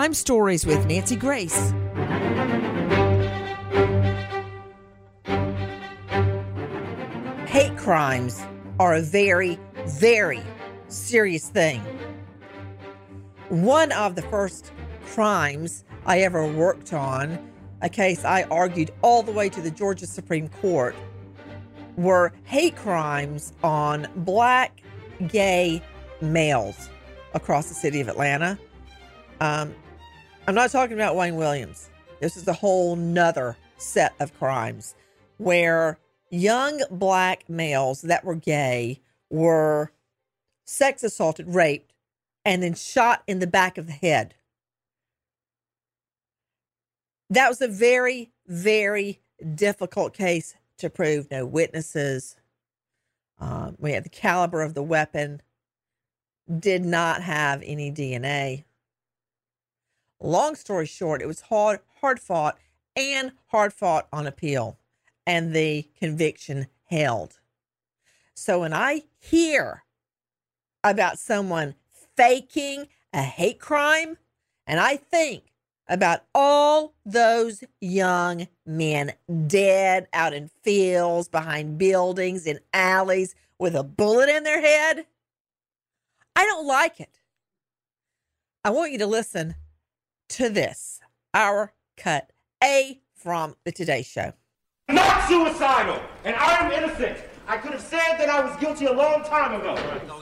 Crime Stories with Nancy Grace. Hate crimes are a very, very serious thing. One of the first crimes I ever worked on, a case I argued all the way to the Georgia Supreme Court, were hate crimes on black gay males across the city of Atlanta. Um, I'm not talking about Wayne Williams. This is a whole nother set of crimes where young black males that were gay were sex assaulted, raped, and then shot in the back of the head. That was a very, very difficult case to prove. No witnesses. Um, we had the caliber of the weapon, did not have any DNA. Long story short, it was hard, hard fought and hard fought on appeal, and the conviction held. So when I hear about someone faking a hate crime, and I think about all those young men dead out in fields, behind buildings, in alleys with a bullet in their head. I don't like it. I want you to listen to this our cut A from the Today Show. Not suicidal, and I am innocent. I could have said that I was guilty a long time ago.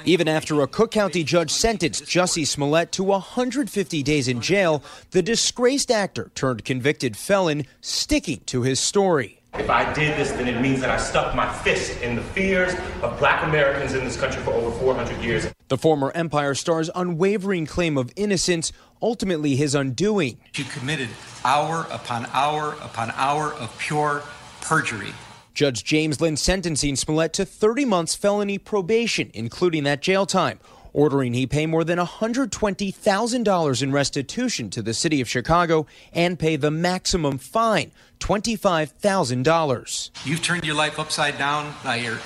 Even after a Cook County judge sentenced Jussie Smollett to 150 days in jail, the disgraced actor turned convicted felon sticking to his story. If I did this, then it means that I stuck my fist in the fears of black Americans in this country for over 400 years. The former Empire star's unwavering claim of innocence, ultimately his undoing. You committed hour upon hour upon hour of pure perjury. Judge James Linn sentencing Smollett to 30 months felony probation, including that jail time, ordering he pay more than $120,000 in restitution to the city of Chicago and pay the maximum fine, $25,000. You've turned your life upside down by your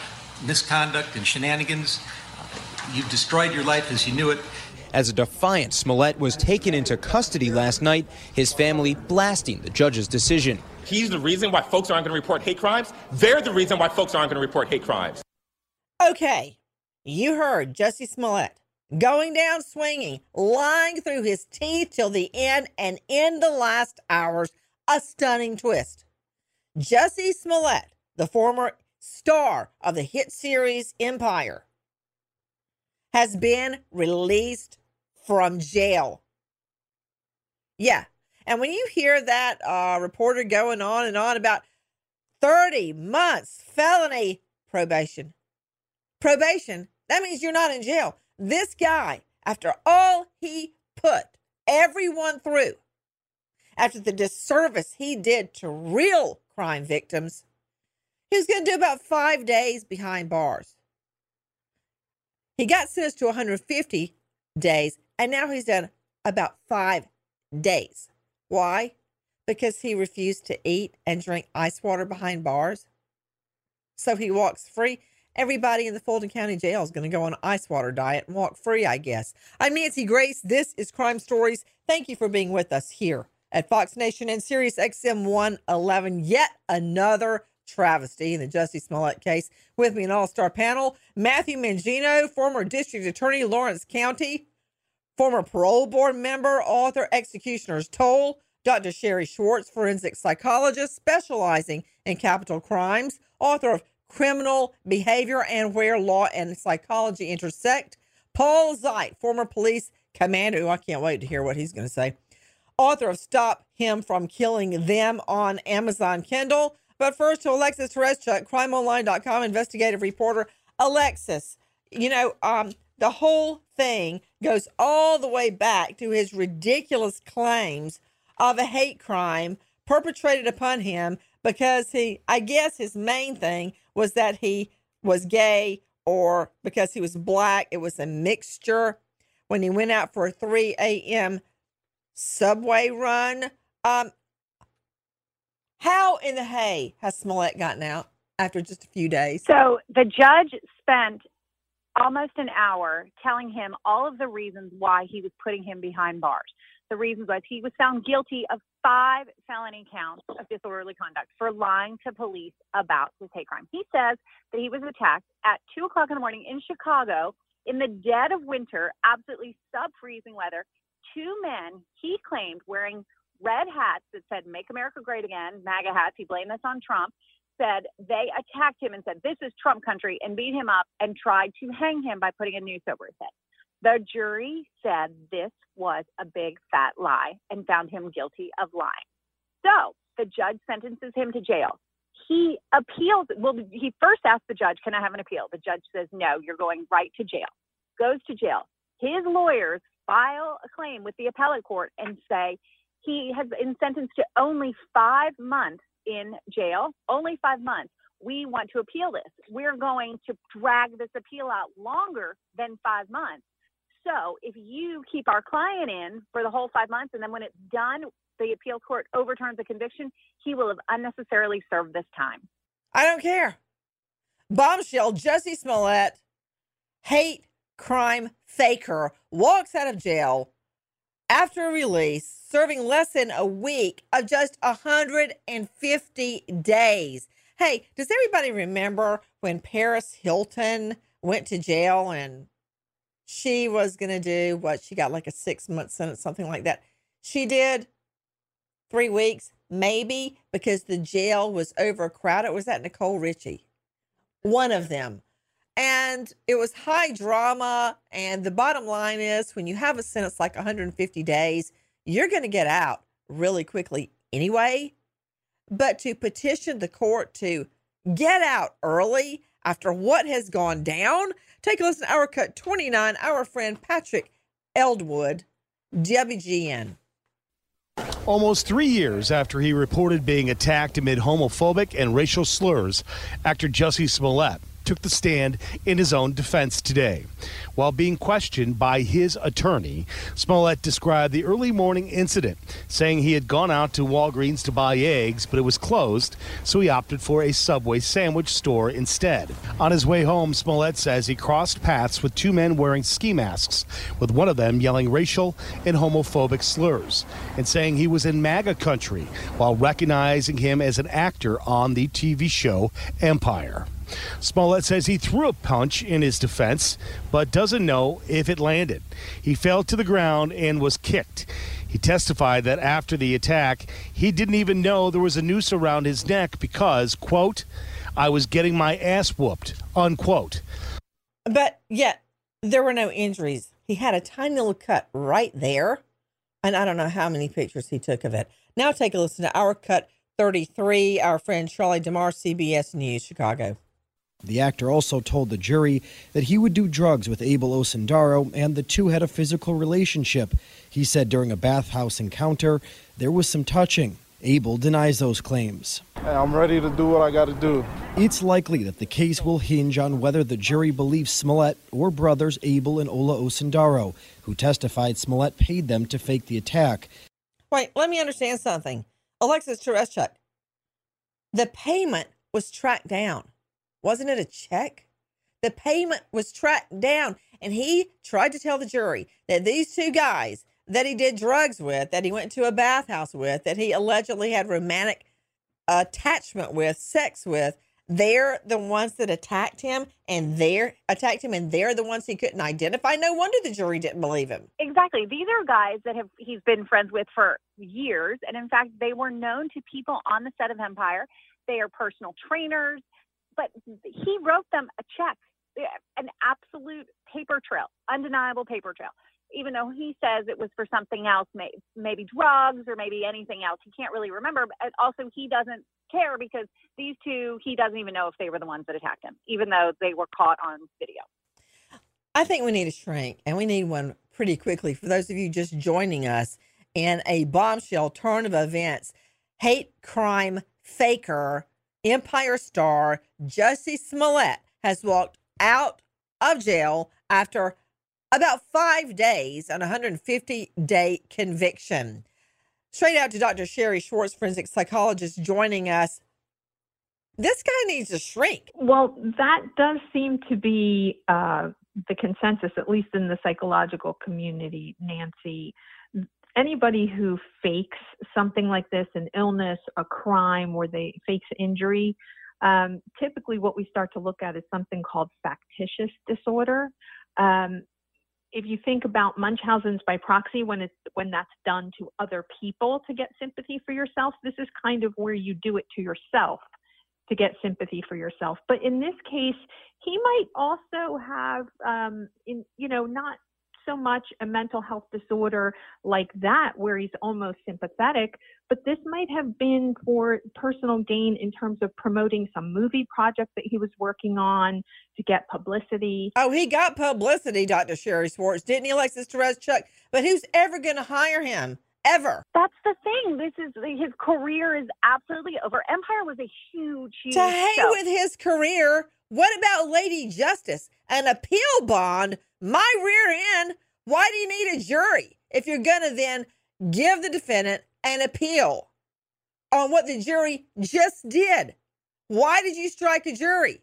misconduct and shenanigans. You've destroyed your life as you knew it. As a defiant, Smollett was taken into custody last night, his family blasting the judge's decision. He's the reason why folks aren't going to report hate crimes. They're the reason why folks aren't going to report hate crimes. Okay, you heard Jesse Smollett going down swinging, lying through his teeth till the end, and in the last hours, a stunning twist. Jesse Smollett, the former star of the hit series Empire, has been released from jail. Yeah, and when you hear that uh, reporter going on and on about 30 months felony probation, probation, that means you're not in jail. This guy, after all he put everyone through, after the disservice he did to real crime victims, he was going to do about five days behind bars. He got sentenced to 150 days, and now he's done about five days. Why? Because he refused to eat and drink ice water behind bars. So he walks free. Everybody in the Fulton County Jail is going to go on an ice water diet and walk free, I guess. I'm Nancy Grace. This is Crime Stories. Thank you for being with us here at Fox Nation and Sirius XM 111. Yet another travesty in the Jussie Smollett case. With me, an all star panel Matthew Mangino, former district attorney, Lawrence County, former parole board member, author, executioner's toll, Dr. Sherry Schwartz, forensic psychologist specializing in capital crimes, author of Criminal Behavior and Where Law and Psychology Intersect, Paul Zeit, former police commander, who I can't wait to hear what he's going to say, author of Stop Him from Killing Them on Amazon Kindle. But first to Alexis Tereszcuk, crimeonline.com investigative reporter. Alexis, you know, um, the whole thing goes all the way back to his ridiculous claims of a hate crime perpetrated upon him because he, I guess his main thing was that he was gay or because he was black. It was a mixture when he went out for a 3 a.m. subway run. Um, how in the hay has Smollett gotten out after just a few days? So the judge spent almost an hour telling him all of the reasons why he was putting him behind bars. the reasons was he was found guilty of five felony counts of disorderly conduct for lying to police about his hate crime. He says that he was attacked at two o'clock in the morning in Chicago in the dead of winter, absolutely sub freezing weather. Two men, he claimed, wearing red hats that said "Make America Great Again," MAGA hats. He blamed this on Trump. Said they attacked him and said, "This is Trump country," and beat him up and tried to hang him by putting a noose over his head. The jury said this was a big fat lie and found him guilty of lying. So the judge sentences him to jail. He appeals. Well, he first asked the judge, Can I have an appeal? The judge says, No, you're going right to jail. Goes to jail. His lawyers file a claim with the appellate court and say he has been sentenced to only five months in jail, only five months. We want to appeal this. We're going to drag this appeal out longer than five months. So if you keep our client in for the whole five months and then when it's done, the appeal court overturns the conviction, he will have unnecessarily served this time. I don't care. Bombshell Jesse Smollett, hate crime faker, walks out of jail after release, serving less than a week of just 150 days. Hey, does everybody remember when Paris Hilton went to jail and she was going to do what she got like a six month sentence, something like that. She did three weeks, maybe because the jail was overcrowded. Was that Nicole Richie? One of them. And it was high drama. And the bottom line is when you have a sentence like 150 days, you're going to get out really quickly anyway. But to petition the court to get out early after what has gone down, take a listen to our cut 29, our friend Patrick Elwood, WGN. Almost three years after he reported being attacked amid homophobic and racial slurs, actor Jussie Smollett took the stand in his own defense today. While being questioned by his attorney, Smollett described the early morning incident, saying he had gone out to Walgreens to buy eggs, but it was closed, so he opted for a Subway sandwich store instead. On his way home, Smollett says he crossed paths with two men wearing ski masks, with one of them yelling racial and homophobic slurs and saying he was in MAGA country while recognizing him as an actor on the TV show Empire. Smollett says he threw a punch in his defense, but doesn't know if it landed. He fell to the ground and was kicked. He testified that after the attack, he didn't even know there was a noose around his neck because, quote, I was getting my ass whooped, unquote. But yet, there were no injuries. He had a tiny little cut right there. And I don't know how many pictures he took of it. Now take a listen to our cut 33, our friend Charlie DeMar, CBS News, Chicago. The actor also told the jury that he would do drugs with Abel Osundairo and the two had a physical relationship. He said during a bathhouse encounter there was some touching. Abel denies those claims. I'm ready to do what I got to do. It's likely that the case will hinge on whether the jury believes Smollett or brothers Abel and Ola Osundairo, who testified Smollett paid them to fake the attack. Wait, let me understand something. Alexis Tereszcuk, the payment was tracked down. Wasn't it a check? The payment was tracked down, and he tried to tell the jury that these two guys that he did drugs with, that he went to a bathhouse with, that he allegedly had romantic attachment with, sex with, they're the ones that attacked him and they're attacked him and they're the ones he couldn't identify. No wonder the jury didn't believe him. Exactly. These are guys that have he's been friends with for years. And in fact, they were known to people on the set of Empire. They are personal trainers but he wrote them a check, eh, an absolute paper trail, undeniable paper trail. Even though he says it was for something else, maybe drugs or maybe anything else, he can't really remember. But also, he doesn't care because these two, he doesn't even know if they were the ones that attacked him, even though they were caught on video. I think we need a shrink, and we need one pretty quickly. For those of you just joining us in a bombshell turn of events, hate crime faker Empire star Jussie Smollett has walked out of jail after about five days on a 150 day conviction. Straight out to Dr. Sherry Schwartz, forensic psychologist, joining us. This guy needs to shrink. Well, that does seem to be uh, the consensus, at least in the psychological community, Nancy. Anybody who fakes something like this, an illness, a crime, or they fakes injury, um, typically what we start to look at is something called factitious disorder. Um, if you think about Munchausen's by proxy, when it's when that's done to other people to get sympathy for yourself, this is kind of where you do it to yourself to get sympathy for yourself. But in this case, he might also have, um, in you know, not so much a mental health disorder like that where he's almost sympathetic, but this might have been for personal gain in terms of promoting some movie project that he was working on to get publicity. Oh, he got publicity, Dr. Sherry Schwartz, didn't he, Alexis Chuck? But who's ever going to hire him? Ever. That's the thing. This is his career is absolutely over. Empire was a huge, huge To hang show. with his career, what about Lady Justice? An appeal bond? My rear end? Why do you need a jury if you're going to then give the defendant an appeal on what the jury just did? Why did you strike a jury?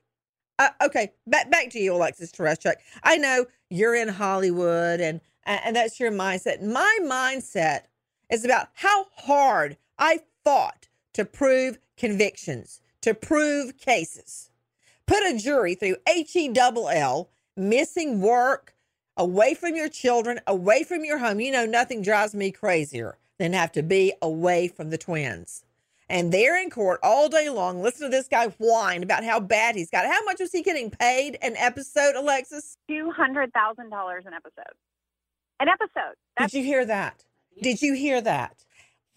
Uh, okay, back back to you, Alexis Tereszcuk. I know you're in Hollywood and and that's your mindset. My mindset is about how hard I fought to prove convictions, to prove cases. Put a jury through H E double L, missing work, away from your children, away from your home. You know, nothing drives me crazier than have to be away from the twins. And they're in court all day long. Listen to this guy whine about how bad he's got. How much was he getting paid an episode, Alexis? two hundred thousand dollars an episode. An episode. Did you hear that? Did you hear that?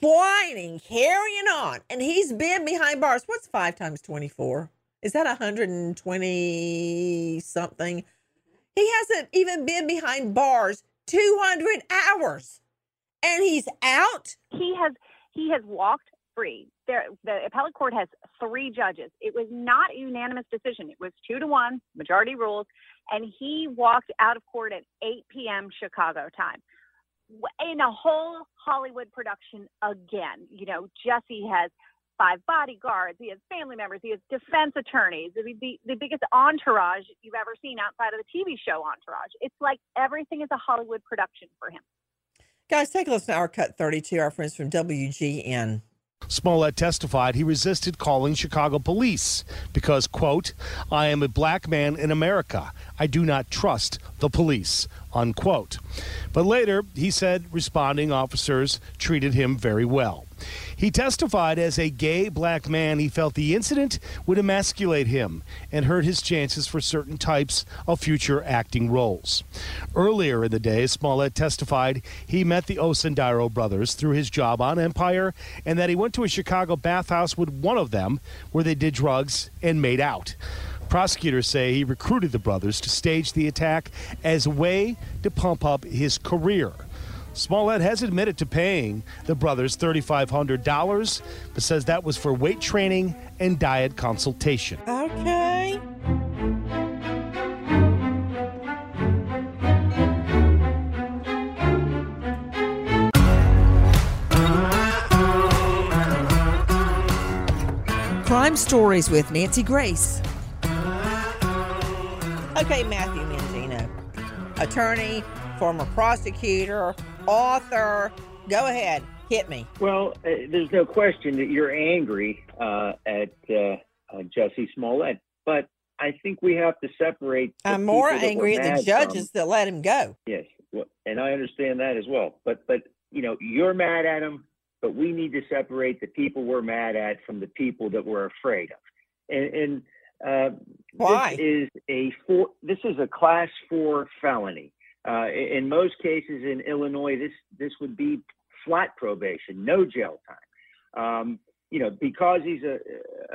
Whining, carrying on. And he's been behind bars. What's five times 24? Is that 120 something? He hasn't even been behind bars 200 hours. And he's out. He has he has walked free. There, the appellate court has three judges. It was not a unanimous decision. It was two to one, majority rules, and he walked out of court at 8 p.m. Chicago time. In a whole Hollywood production again. You know, Jesse has five bodyguards. He has family members. He has defense attorneys. The, the, the biggest entourage you've ever seen outside of the TV show Entourage. It's like everything is a Hollywood production for him. Guys, take a listen to our cut 32, our friends from WGN. Smollett testified he resisted calling Chicago police because, quote, I am a black man in America. I do not trust the police, unquote. But later, he said responding officers treated him very well. He testified as a gay black man, he felt the incident would emasculate him and hurt his chances for certain types of future acting roles. Earlier in the day, Smollett testified he met the Osundairo brothers through his job on Empire and that he went to a Chicago bathhouse with one of them where they did drugs and made out. Prosecutors say he recruited the brothers to stage the attack as a way to pump up his career. Smollett has admitted to paying the brothers $3,500, but says that was for weight training and diet consultation. Okay. Crime Stories with Nancy Grace. Okay, Matthew Mangino, attorney, former prosecutor, author. Go ahead, hit me. Well, uh, there's no question that you're angry uh, at uh, uh, Jesse Smollett, but I think we have to separate. I'm more angry at the judges from. that let him go. Yes, well, and I understand that as well. But but you know, you're mad at him, but we need to separate the people we're mad at from the people that we're afraid of. And, and uh, Why? this is a four. This is a class four felony. Uh, in most cases in Illinois, this this would be flat probation, no jail time. Um, you know, because he's a,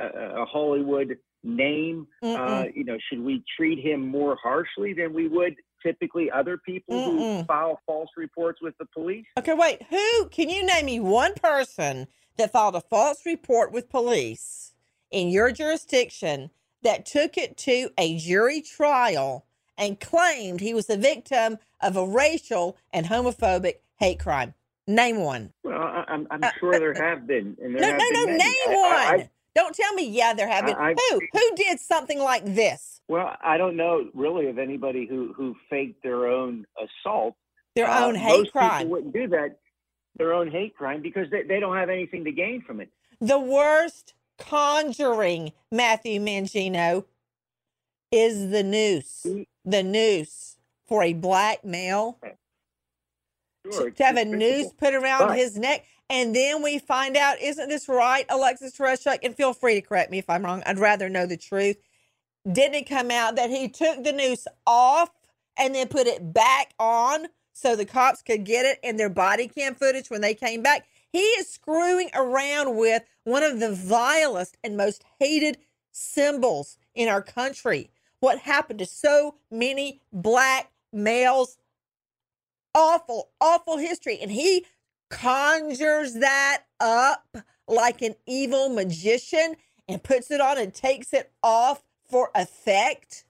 a, a Hollywood name, uh, you know, should we treat him more harshly than we would typically other people who Mm-mm. file false reports with the police? Okay, wait. Who can you name me one person that filed a false report with police in your jurisdiction that took it to a jury trial and claimed he was the victim of a racial and homophobic hate crime? Name one. Well, I, I'm, I'm Uh, sure uh, there have been. There No, have no, no. Name I- I- one. I- Don't tell me. Yeah, there have been. I- I- who? Who did something like this? well, I don't know really of anybody who who faked their own assault. Their Uh, own most hate people crime. wouldn't do that. their own hate crime because they, they don't have anything to gain from it. The worst conjuring, Matthew Mangino, is the noose. The noose for a black male. Sure, to have a noose put around But- his neck. And then we find out, isn't this right, Alexis Tereszcuk? And feel free to correct me if I'm wrong. I'd rather know the truth. Didn't it come out that he took the noose off and then put it back on so the cops could get it in their body cam footage when they came back? He is screwing around with one of the vilest and most hated symbols in our country. What happened to so many black males awful, awful history. And he conjures that up like an evil magician and puts it on and takes it off for effect.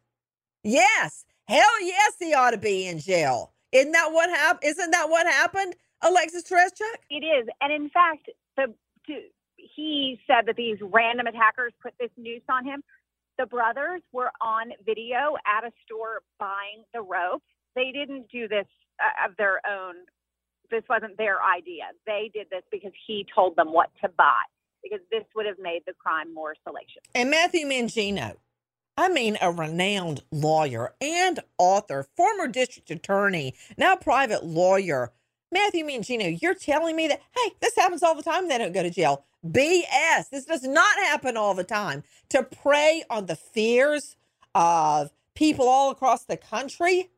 Yes, hell yes, he ought to be in jail. Isn't that what happened? Isn't that what happened, Alexis Tereszcuk? It is, and in fact, the to, he said that these random attackers put this noose on him. The brothers were on video at a store buying the rope. They didn't do this uh, of their own. This wasn't their idea. They did this because he told them what to buy, because this would have made the crime more salacious. And Matthew Mangino, I mean, a renowned lawyer and author, former district attorney, now private lawyer. Matthew Mangino, you're telling me that, hey, this happens all the time. They don't go to jail. BS. This does not happen all the time. To prey on the fears of people all across the country,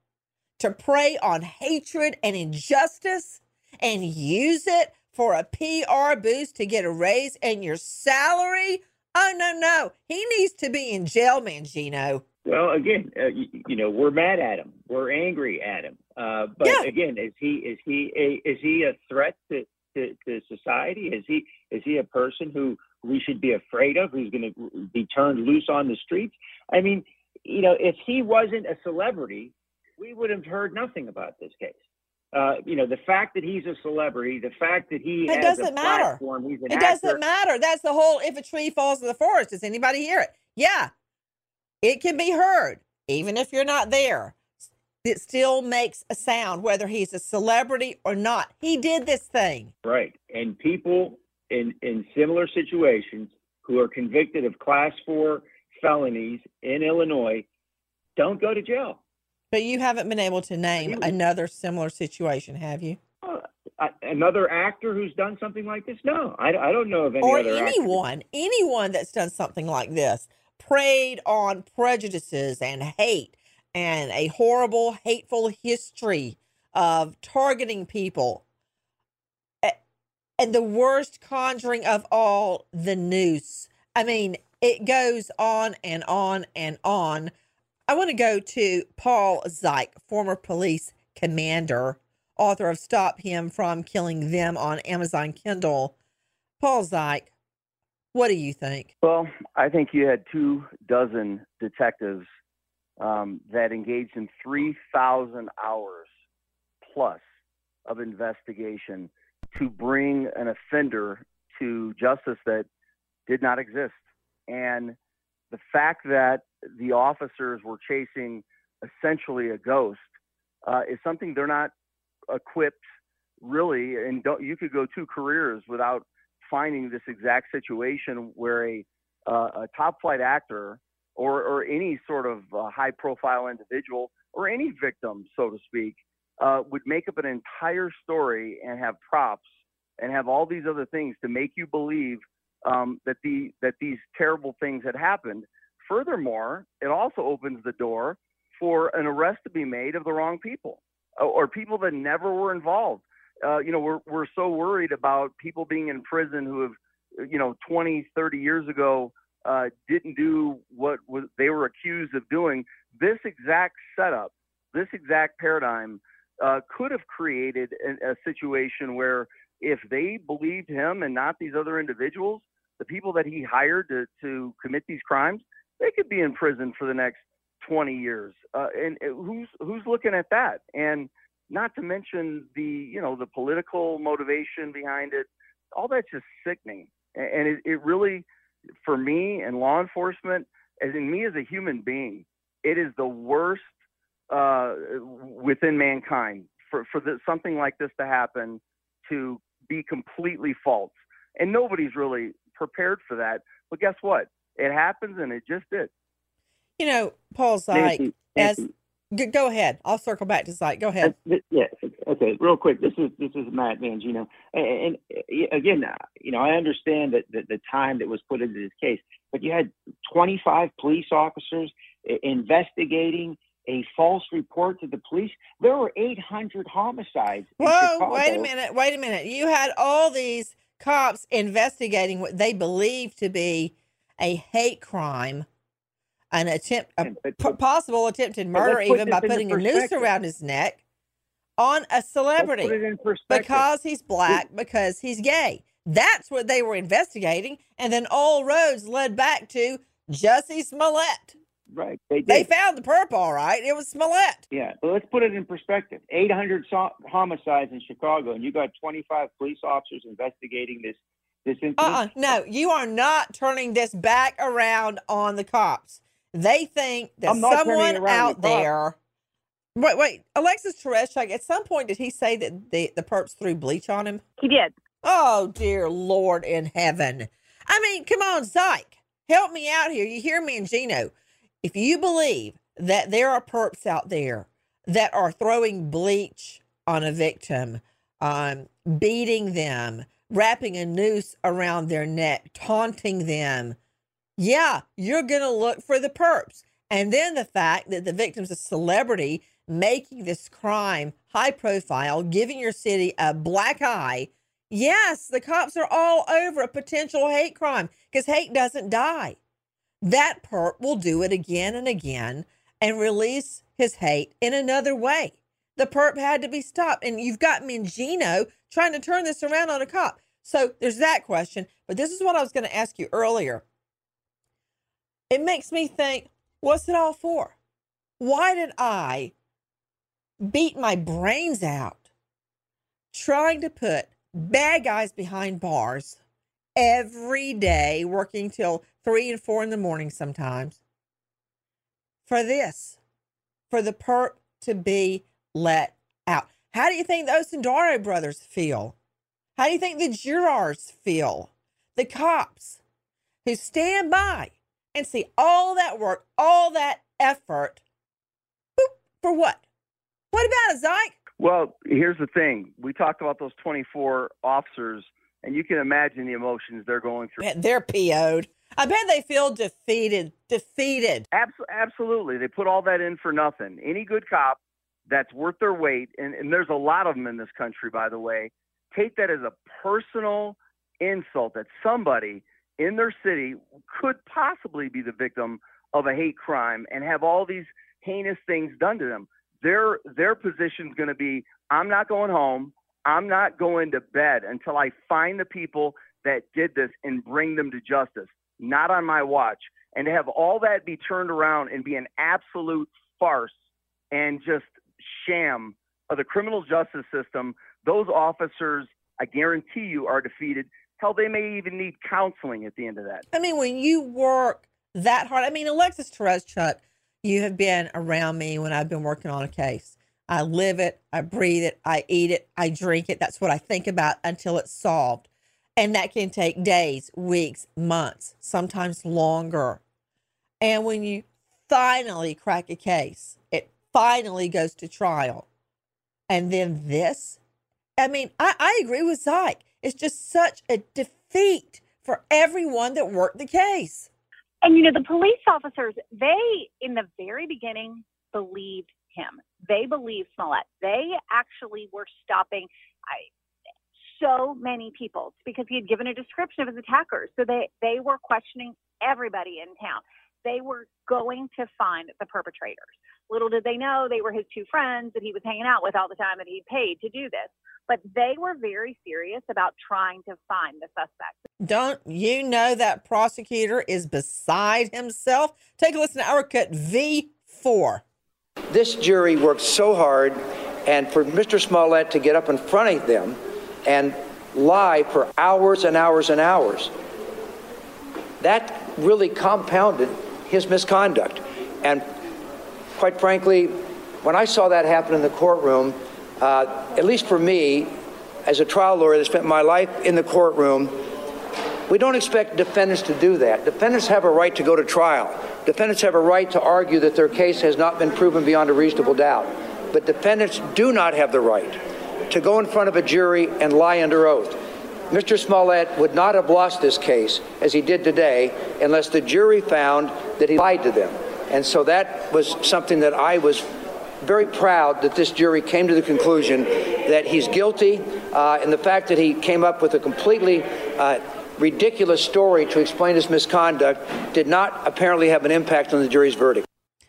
to prey on hatred and injustice, and use it for a PR boost to get a raise in your salary. Oh, no, no. He needs to be in jail, Mangino. Well, again, uh, you, you know, we're mad at him. We're angry at him. Uh, but Yeah. again, is he is he a, is he a threat to, to, to society? Is he is he a person who we should be afraid of? Who's going to be turned loose on the streets? I mean, you know, if he wasn't a celebrity, we would have heard nothing about this case. Uh, you know, the fact that he's a celebrity, the fact that he It has a doesn't matter. platform, he's an It actor. doesn't matter. That's the whole if a tree falls in the forest, does anybody hear it? Yeah. It can be heard, even if you're not there. It still makes a sound, whether he's a celebrity or not. He did this thing. Right. And people in, in similar situations who are convicted of class four felonies in Illinois don't go to jail. But you haven't been able to name another similar situation, have you? Uh, another actor who's done something like this? No, I, I don't know of any or other actor. anyone, anyone that's done something like this, preyed on prejudices and hate and a horrible, hateful history of targeting people. And the worst conjuring of all, the noose. I mean, it goes on and on and on. I want to go to Paul Zyke, former police commander, author of Stop Him from Killing Them on Amazon Kindle. Paul Zyke, what do you think? Well, I think you had two dozen detectives um, that engaged in 3,000 hours plus of investigation to bring an offender to justice that did not exist. And the fact that the officers were chasing essentially a ghost uh, is something they're not equipped really. And you could go two careers without finding this exact situation where a, uh, a top flight actor or, or any sort of uh, high profile individual or any victim, so to speak, uh, would make up an entire story and have props and have all these other things to make you believe um, that the that these terrible things had happened. Furthermore, it also opens the door for an arrest to be made of the wrong people uh, or people that never were involved. Uh, you know, we're we're so worried about people being in prison who have, you know, 20, 30 years ago uh, didn't do what was, they were accused of doing. This exact setup, this exact paradigm, uh, could have created a, a situation where if they believed him and not these other individuals, the people that he hired to, to commit these crimes, they could be in prison for the next 20 years. Uh, and uh, who's who's looking at that? And not to mention the you know the political motivation behind it. All that's just sickening. And it, it really, for me and law enforcement, as in me as a human being, it is the worst uh, within mankind for for the, something like this to happen to be completely false. And nobody's really prepared for that. But guess what? It happens, and it just did. You know, Paul's like as G- go ahead. I'll circle back to Zike. Go ahead. Uh, yeah. Okay. Real quick. This is this is Matt Mangino, and, and uh, again, uh, you know, I understand that the, the time that was put into this case, but you had 25 police officers investigating a false report to the police. There were 800 homicides. Whoa! Wait a minute. Wait a minute. You had all these cops investigating what they believed to be a hate crime an attempt, a p- possible attempted murder, even by putting a noose around his neck on a celebrity because he's black, because he's gay. That's what they were investigating, and then all roads led back to Jussie Smollett. Right. They, they found the perp all right. It was Smollett. Yeah. But let's put it in perspective 800 so- homicides in Chicago, and you got 25 police officers investigating this. This incident. Uh-uh. No, you are not turning this back around on the cops. They think that someone out the there. Wait, wait. Alexis Tereszcuk, at some point, did he say that the, the perps threw bleach on him? He did. Oh, dear Lord in heaven. I mean, come on, Zike. Help me out here. You hear Mangino. If you believe that there are perps out there that are throwing bleach on a victim, um, beating them, wrapping a noose around their neck, taunting them, yeah, you're going to look for the perps. And then the fact that the victim's a celebrity making this crime high profile, giving your city a black eye. Yes, the cops are all over a potential hate crime because hate doesn't die. That perp will do it again and again and release his hate in another way. The perp had to be stopped. And you've got Mangino trying to turn this around on a cop. So there's that question. But this is what I was going to ask you earlier it makes me think, what's it all for? Why did I beat my brains out trying to put bad guys behind bars every day, working till three and four in the morning sometimes for this, for the perp to be let out? How do you think the Osundairo brothers feel? How do you think the jurors feel? The cops who stand by and see all that work, all that effort. Boop, for what? What about it, Zike? Well, here's the thing. We talked about those 24 officers, and you can imagine the emotions they're going through. They're PO'd. I bet they feel defeated. Defeated. Abs- absolutely. They put all that in for nothing. Any good cop that's worth their weight, and, and there's a lot of them in this country, by the way, take that as a personal insult that somebody in their city could possibly be the victim of a hate crime and have all these heinous things done to them. Their their position is going to be I'm not going home. I'm not going to bed until I find the people that did this and bring them to justice. Not on my watch. And to have all that be turned around and be an absolute farce and just sham of the criminal justice system, those officers, I guarantee you, are defeated Hell, they may even need counseling at the end of that. I mean, when you work that hard, I mean, Alexis Tereszcuk, you have been around me when I've been working on a case. I live it, I breathe it, I eat it, I drink it. That's what I think about until it's solved. And that can take days, weeks, months, sometimes longer. And when you finally crack a case, it finally goes to trial. And then this, I mean, I, I agree with Zike. It's just such a defeat for everyone that worked the case. And you know, the police officers, they in the very beginning believed him. They believed Smollett. They actually were stopping I, so many people because he had given a description of his attackers. So they, they were questioning everybody in town. They were going to find the perpetrators. Little did they know they were his two friends that he was hanging out with all the time that he paid to do this but they were very serious about trying to find the suspect. Don't you know that prosecutor is beside himself? Take a listen to our cut V4. This jury worked so hard, and for Mr. Smollett to get up in front of them and lie for hours and hours and hours, that really compounded his misconduct. And quite frankly, when I saw that happen in the courtroom, uh, at least for me, as a trial lawyer that spent my life in the courtroom, we don't expect defendants to do that. Defendants have a right to go to trial. Defendants have a right to argue that their case has not been proven beyond a reasonable doubt. But defendants do not have the right to go in front of a jury and lie under oath. Mr. Smollett would not have lost this case as he did today unless the jury found that he lied to them. And so that was something that I was very proud that this jury came to the conclusion that he's guilty, uh, and the fact that he came up with a completely uh, ridiculous story to explain his misconduct did not apparently have an impact on the jury's verdict.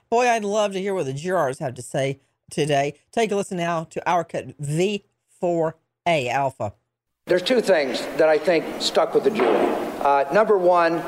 Boy, I'd love to hear what the jurors have to say today. Take a listen now to our cut V4A Alpha. There's two things that I think stuck with the jury. Uh, number one,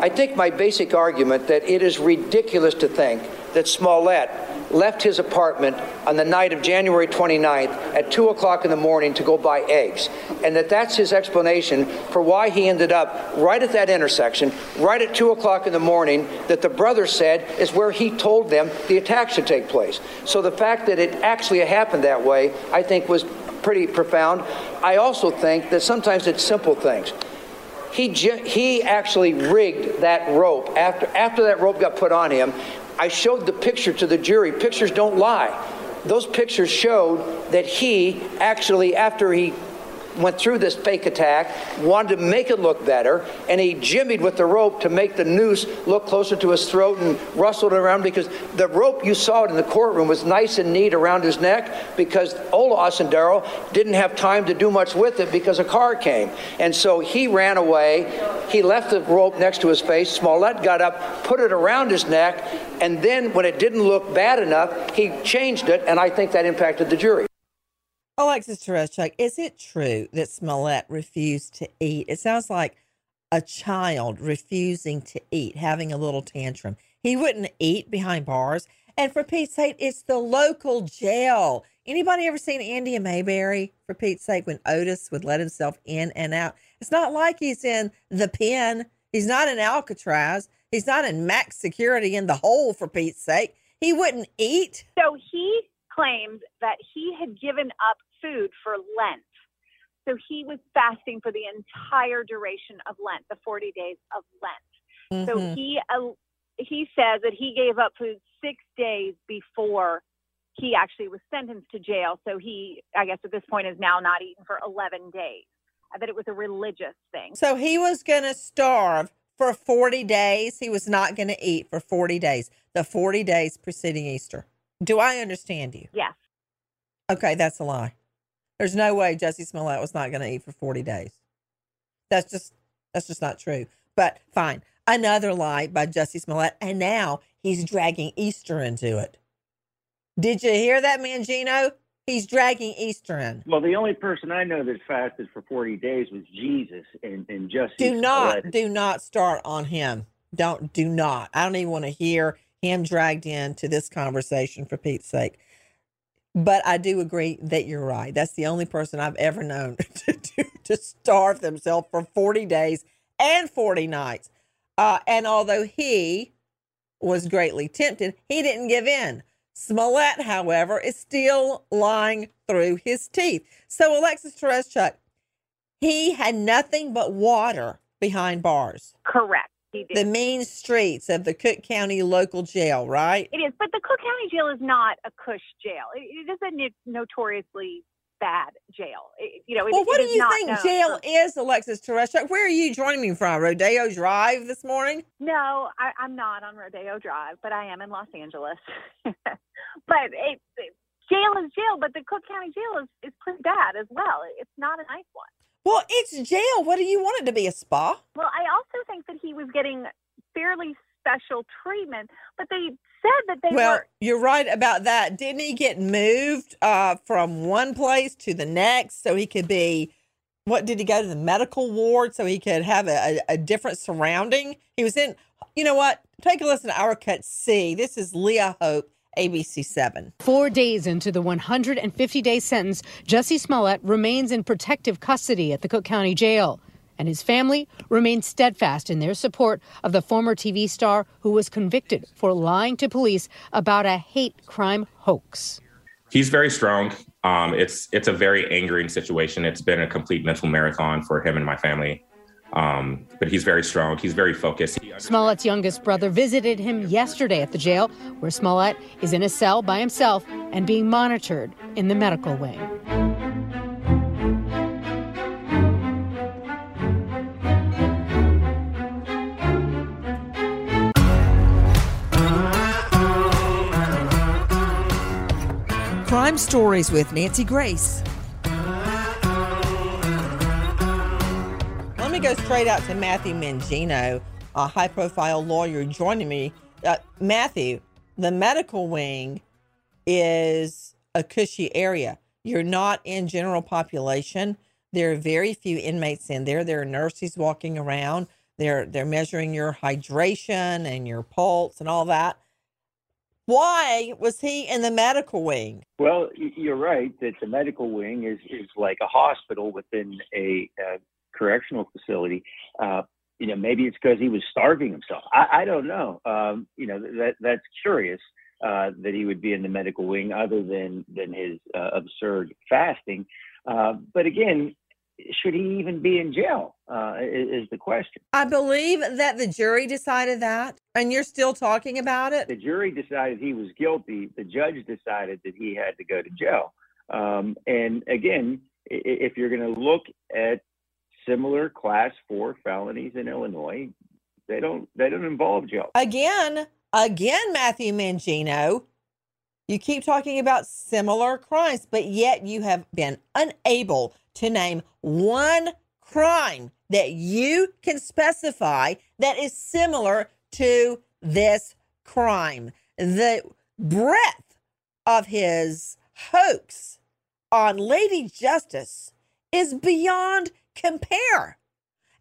I think my basic argument that it is ridiculous to think that Smollett left his apartment on the night of January 29th at 2 o'clock in the morning to go buy eggs. And that that's his explanation for why he ended up right at that intersection, right at 2 o'clock in the morning, that the brother said is where he told them the attack should take place. So the fact that it actually happened that way, I think, was pretty profound. I also think that sometimes it's simple things. He, he actually rigged that rope after, after that rope got put on him. I showed the picture to the jury. Pictures don't lie. Those pictures showed that he actually, after he went through this fake attack, wanted to make it look better, and he jimmied with the rope to make the noose look closer to his throat and rustled around because the rope you saw it in the courtroom was nice and neat around his neck because Ola Osundairo didn't have time to do much with it because a car came. And so he ran away. He left the rope next to his face. Smollett got up, put it around his neck, and then when it didn't look bad enough, he changed it, and I think that impacted the jury. Alexis Tereszcuk, is it true that Smollett refused to eat? It sounds like a child refusing to eat, having a little tantrum. He wouldn't eat behind bars. And for Pete's sake, it's the local jail. Anybody ever seen Andy and Mayberry, for Pete's sake, when Otis would let himself in and out? It's not like he's in the pen. He's not in Alcatraz. He's not in max security in the hole, for Pete's sake. He wouldn't eat. So he claimed that he had given up food for Lent. So he was fasting for the entire duration of Lent, the 40 days of Lent. Mm-hmm. So he uh, he says that he gave up food six days before he actually was sentenced to jail. So he, I guess, at this point, is now not eaten for 11 days. That it was a religious thing. So he was going to starve for 40 days. He was not going to eat for 40 days, the 40 days preceding Easter. Do I understand you? Yes. Okay, that's a lie. There's no way Jesse Smollett was not going to eat for 40 days. That's just that's just not true. But fine. Another lie by Jesse Smollett, and now he's dragging Easter into it. Did you hear that, Mangino? He's dragging Easter in. Well, the only person I know that fasted for 40 days was Jesus and, and Jussie Do not, Smollett. do not start on him. Don't, do not. I don't even want to hear him dragged into this conversation for Pete's sake. But I do agree that you're right. That's the only person I've ever known to, to, to starve themselves for 40 days and 40 nights. Uh, and although he was greatly tempted, he didn't give in. Smollett, however, is still lying through his teeth. So, Alexis Tereszcuk, he had nothing but water behind bars. Correct. The main streets of the Cook County local jail, right? It is, but the Cook County jail is not a cush jail. it is a notoriously bad jail. It, you know, it, well, what do you think jail for... is, Alexis Tereszcuk? Where are you joining me from? Rodeo Drive this morning? No, I, am not on Rodeo Drive, but I am in Los Angeles. but it, it, jail is jail, but the Cook County jail is, is pretty bad as well. It's not a nice one. Well, it's jail. What do you want it to be? A spa? Well, I also think that he was getting fairly special treatment, but they said that they well, were. you're right about that. Didn't he get moved uh, from one place to the next so he could be? What did he go to the medical ward so he could have a, a, a different surrounding? He was in. You know what? Take a listen to our cut C. This is Leah Hope ABC 7. Four days into the 150 day sentence, Jesse Smollett remains in protective custody at the Cook County Jail. And his family remains steadfast in their support of the former TV star who was convicted for lying to police about a hate crime hoax. He's very strong. Um, it's it's a very angering situation. It's been a complete mental marathon for him and my family. Um, but he's very strong. He's very focused. He, Smollett's youngest brother visited him yesterday at the jail, where Smollett is in a cell by himself and being monitored in the medical wing. Crime Stories with Nancy Grace. Go straight out to Matthew Mangino, a high profile lawyer joining me. Uh, Matthew, the medical wing is a cushy area. You're not in general population. There are very few inmates in there. There are nurses walking around. They're they're measuring your hydration and your pulse and all that. Why was he in the medical wing? Well, you're right that the medical wing is, is like a hospital within a uh, correctional facility. Uh, you know, maybe it's because he was starving himself. I, I don't know. Um, you know, that that's curious uh, that he would be in the medical wing, other than than his uh, absurd fasting. Uh, but again, should he even be in jail? Uh, is, is the question. I believe that the jury decided that, and you're still talking about it. The jury decided he was guilty. The judge decided that he had to go to jail. Um, and again, if you're going to look at similar class four felonies in Illinois, they don't they don't involve jail. Again, again, Matthew Mangino, you keep talking about similar crimes, but yet you have been unable to name one crime that you can specify that is similar to this crime. The breadth of his hoax on Lady Justice is beyond compare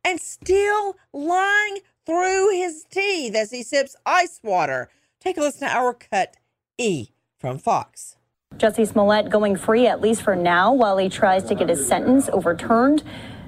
and still lying through his teeth as he sips ice water. Take a listen to our cut E from Fox. Jussie Smollett going free, at least for now, while he tries to get his sentence overturned.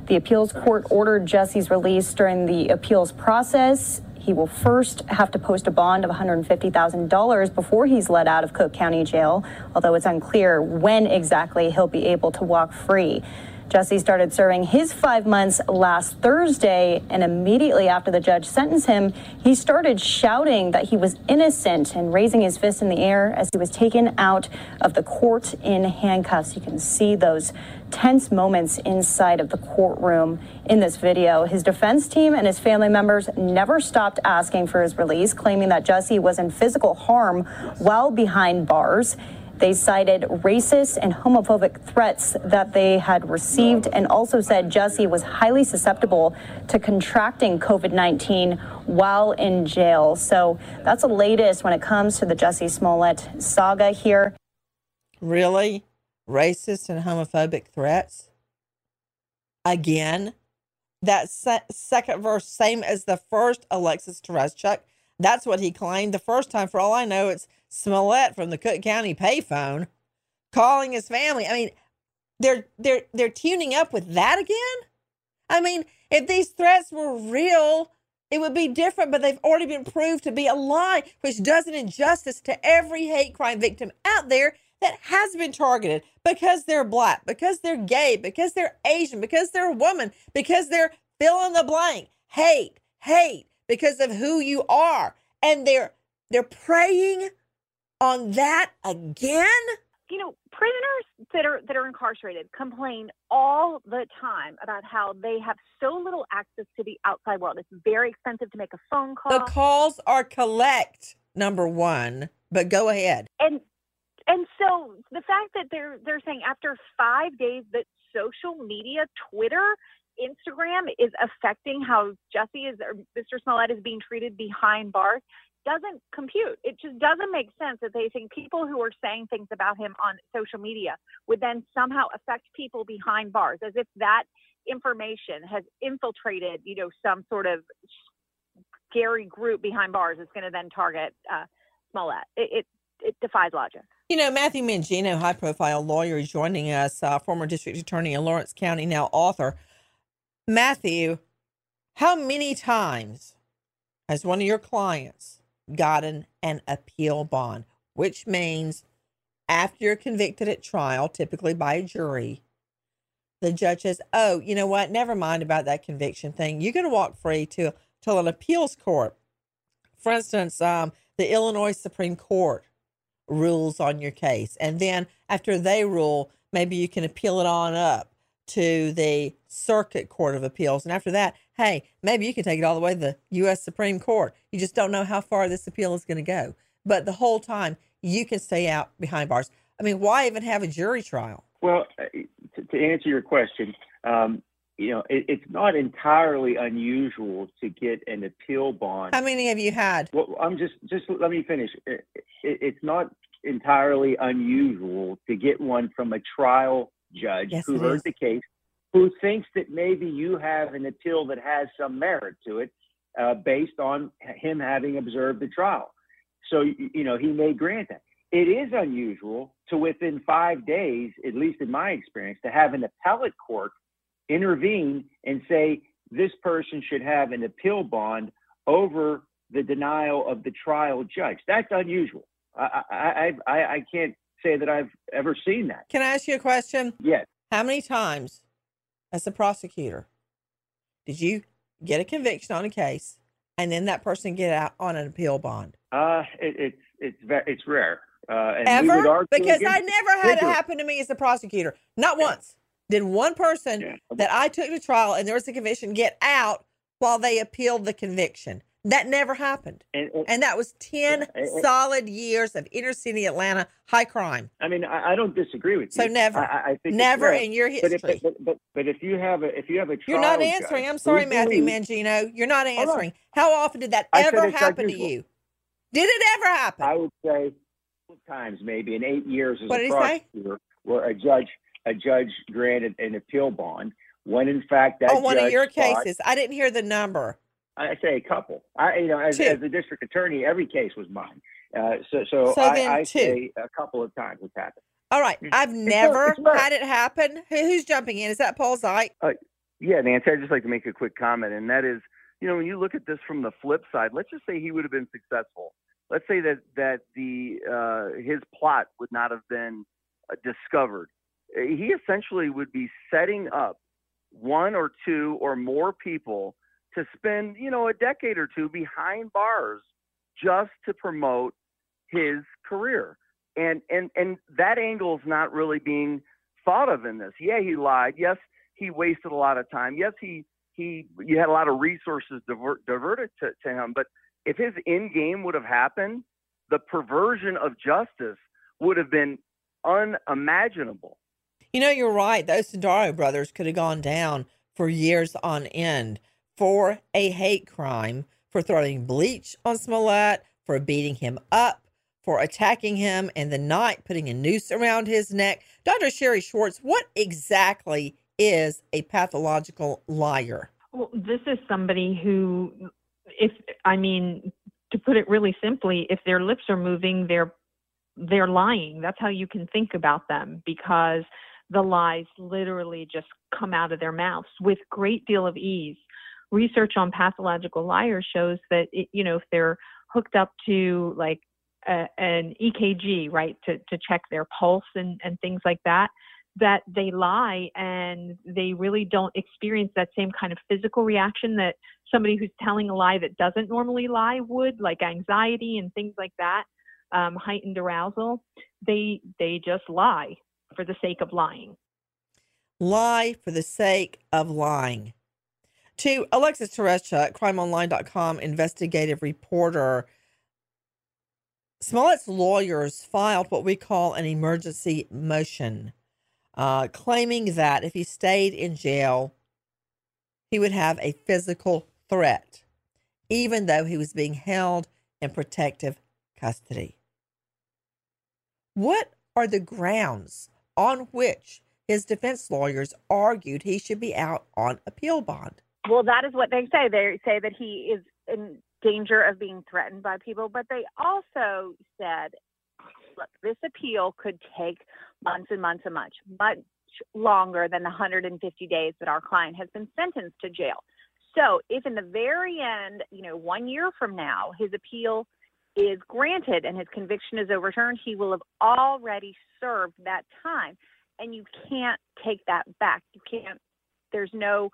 The appeals court ordered Jussie's release during the appeals process. He will first have to post a bond of $150,000 before he's let out of Cook County Jail, although it's unclear when exactly he'll be able to walk free. Jussie started serving his five months last Thursday, and immediately after the judge sentenced him, he started shouting that he was innocent and raising his fist in the air as he was taken out of the court in handcuffs. You can see those tense moments inside of the courtroom in this video. His defense team and his family members never stopped asking for his release, claiming that Jussie was in physical harm while behind bars. They cited racist and homophobic threats that they had received and also said Jussie was highly susceptible to contracting COVID 19 while in jail. So that's the latest when it comes to the Jussie Smollett saga here. Really? Racist and homophobic threats? Again? That se- second verse, same as the first Alexis Tereszcuk. That's what he claimed the first time. For all I know, it's Smollett from the Cook County payphone calling his family. I mean, they're they're they're tuning up with that again. I mean, if these threats were real, it would be different, but they've already been proved to be a lie, which does an injustice to every hate crime victim out there that has been targeted because they're black, because they're gay, because they're Asian, because they're a woman, because they're fill in the blank. Hate, hate because of who you are. And they're they're preying on that again? you know, prisoners that are that are incarcerated complain all the time about how they have so little access to the outside world. It's very expensive to make a phone call. The calls are collect, number one. But go ahead. and and so the fact that they're they're saying after five days that social media, Twitter, Instagram is affecting how Jussie is or Mr. Smollett is being treated behind bars doesn't compute. It just doesn't make sense that they think people who are saying things about him on social media would then somehow affect people behind bars, as if that information has infiltrated, you know, some sort of scary group behind bars is going to then target uh, Smollett. It, it it defies logic. You know, Matthew Mangino, high profile lawyer, is joining us, uh, former district attorney in Lawrence County, now author. Matthew, how many times has one of your clients gotten an appeal bond, which means after you're convicted at trial, typically by a jury, the judge says, "Oh, you know what? Never mind about that conviction thing. You're going to walk free to till an appeals court. For instance, um, the Illinois Supreme Court rules on your case, and then after they rule, maybe you can appeal it on up to the Circuit Court of Appeals, and after that, hey, maybe you can take it all the way to the U.S. Supreme Court. You just don't know how far this appeal is going to go, but the whole time you can stay out behind bars. I mean, why even have a jury trial? Well, uh, to, to answer your question, um, you know, it, it's not entirely unusual to get an appeal bond. How many have you had? Well, I'm just just let me finish. It, it, it's not entirely unusual to get one from a trial judge Yes, who heard is. the case, who thinks that maybe you have an appeal that has some merit to it, uh, based on him having observed the trial. So you know he may grant that. It is unusual to within five days, at least in my experience, to have an appellate court intervene and say this person should have an appeal bond over the denial of the trial judge. That's unusual. I I, I, I can't say that I've ever seen that. Can I ask you a question? Yes. How many times, as a prosecutor, did you get a conviction on a case and then that person get out on an appeal bond? Uh, it, it's it's ve- it's rare. Uh, and Ever? Because against I never had it happen to me as a prosecutor. Not once. Did one person that I took to trial and there was a conviction get out while they appealed the conviction? That never happened. And, and- And that was 10 and- and- solid years of inner city Atlanta high crime. I mean, I, I don't disagree with you. So never. I, I- think Never rare. in your But if, history. but, but, but if you have a if you have a trial You're not judge answering. I'm sorry, Matthew believes- Mangino. You're not answering. How often did that ever happen to you? Did it ever happen? I would say times, maybe in eight years as What a did he say? prosecutor, where a judge a judge granted an appeal bond when in fact that On one of your thought- cases. I didn't hear the number. I say a couple. I you know as, as a district attorney, every case was mine. Uh, so so, So I, I say a couple of times it's happened. All right. I've It's never not- it's not- had it happen. Who, who's jumping in? Is that Paul Zeit? Uh, yeah, Nancy, I'd just like to make a quick comment, and that is, you know, when you look at this from the flip side, let's just say he would have been successful. Let's say that that the uh, his plot would not have been uh, discovered. He essentially would be setting up one or two or more people to spend, you know, a decade or two behind bars just to promote his career. And and and that angle is not really being thought of in this. Yeah, he lied. Yes, he wasted a lot of time. Yes, he he you had a lot of resources divert, diverted to, to him. But if his end game would have happened, the perversion of justice would have been unimaginable. You know, you're right. Those Osundairo brothers could have gone down for years on end for a hate crime, for throwing bleach on Smollett, for beating him up, for attacking him in the night, putting a noose around his neck. Dr. Sherry Schwartz, what exactly is a pathological liar? Well, this is somebody who, if I mean, to put it really simply, if their lips are moving, they're they're lying. That's how you can think about them because the lies literally just come out of their mouths with great deal of ease. Research on pathological liars shows that it, you know if they're hooked up to like a, an EKG, right, to to check their pulse and and things like that, that they lie and they really don't experience that same kind of physical reaction that somebody who's telling a lie that doesn't normally lie would, like anxiety and things like that, um, heightened arousal. They they just lie for the sake of lying. Lie for the sake of lying. To Alexis Tereszcuk, crimeonline.com investigative reporter, Smollett's lawyers filed what we call an emergency motion, uh, claiming that if he stayed in jail, he would have a physical threat, even though he was being held in protective custody. What are the grounds on which his defense lawyers argued he should be out on appeal bond? Well, that is what they say. They say that he is in danger of being threatened by people, but they also said, look, this appeal could take months and months and much, much longer than the 150 days that our client has been sentenced to jail. So, if in the very end, you know, one year from now, his appeal is granted and his conviction is overturned, he will have already served that time. And you can't take that back. You can't, there's no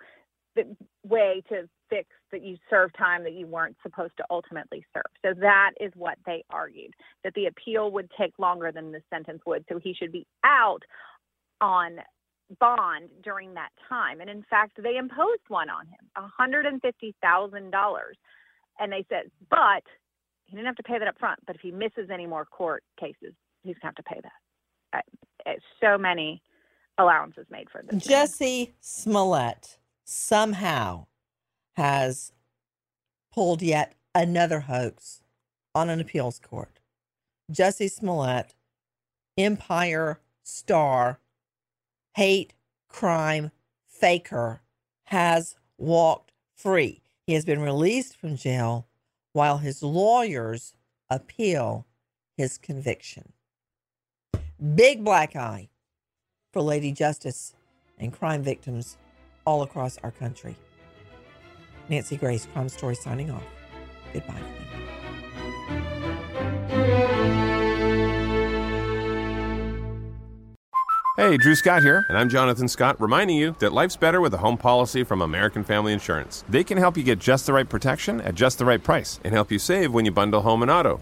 way to fix that you serve time that you weren't supposed to ultimately serve. So that is what they argued that the appeal would take longer than the sentence would. So he should be out on bond during that time. And in fact, they imposed one on him, $150,000. And they said, but he didn't have to pay that up front. But if he misses any more court cases, he's going to have to pay that. So many allowances made for this. Jussie. Smollett somehow has pulled yet another hoax on an appeals court. Jussie Smollett, Empire star, hate crime faker, has walked free. He has been released from jail while his lawyers appeal his conviction. Big black eye for Lady Justice and crime victims all across our country. Nancy Grace, Crime Story, signing off. Goodbye. Hey, Drew Scott here, and I'm Jonathan Scott, reminding you that life's better with a home policy from American Family Insurance. They can help you get just the right protection at just the right price and help you save when you bundle home and auto.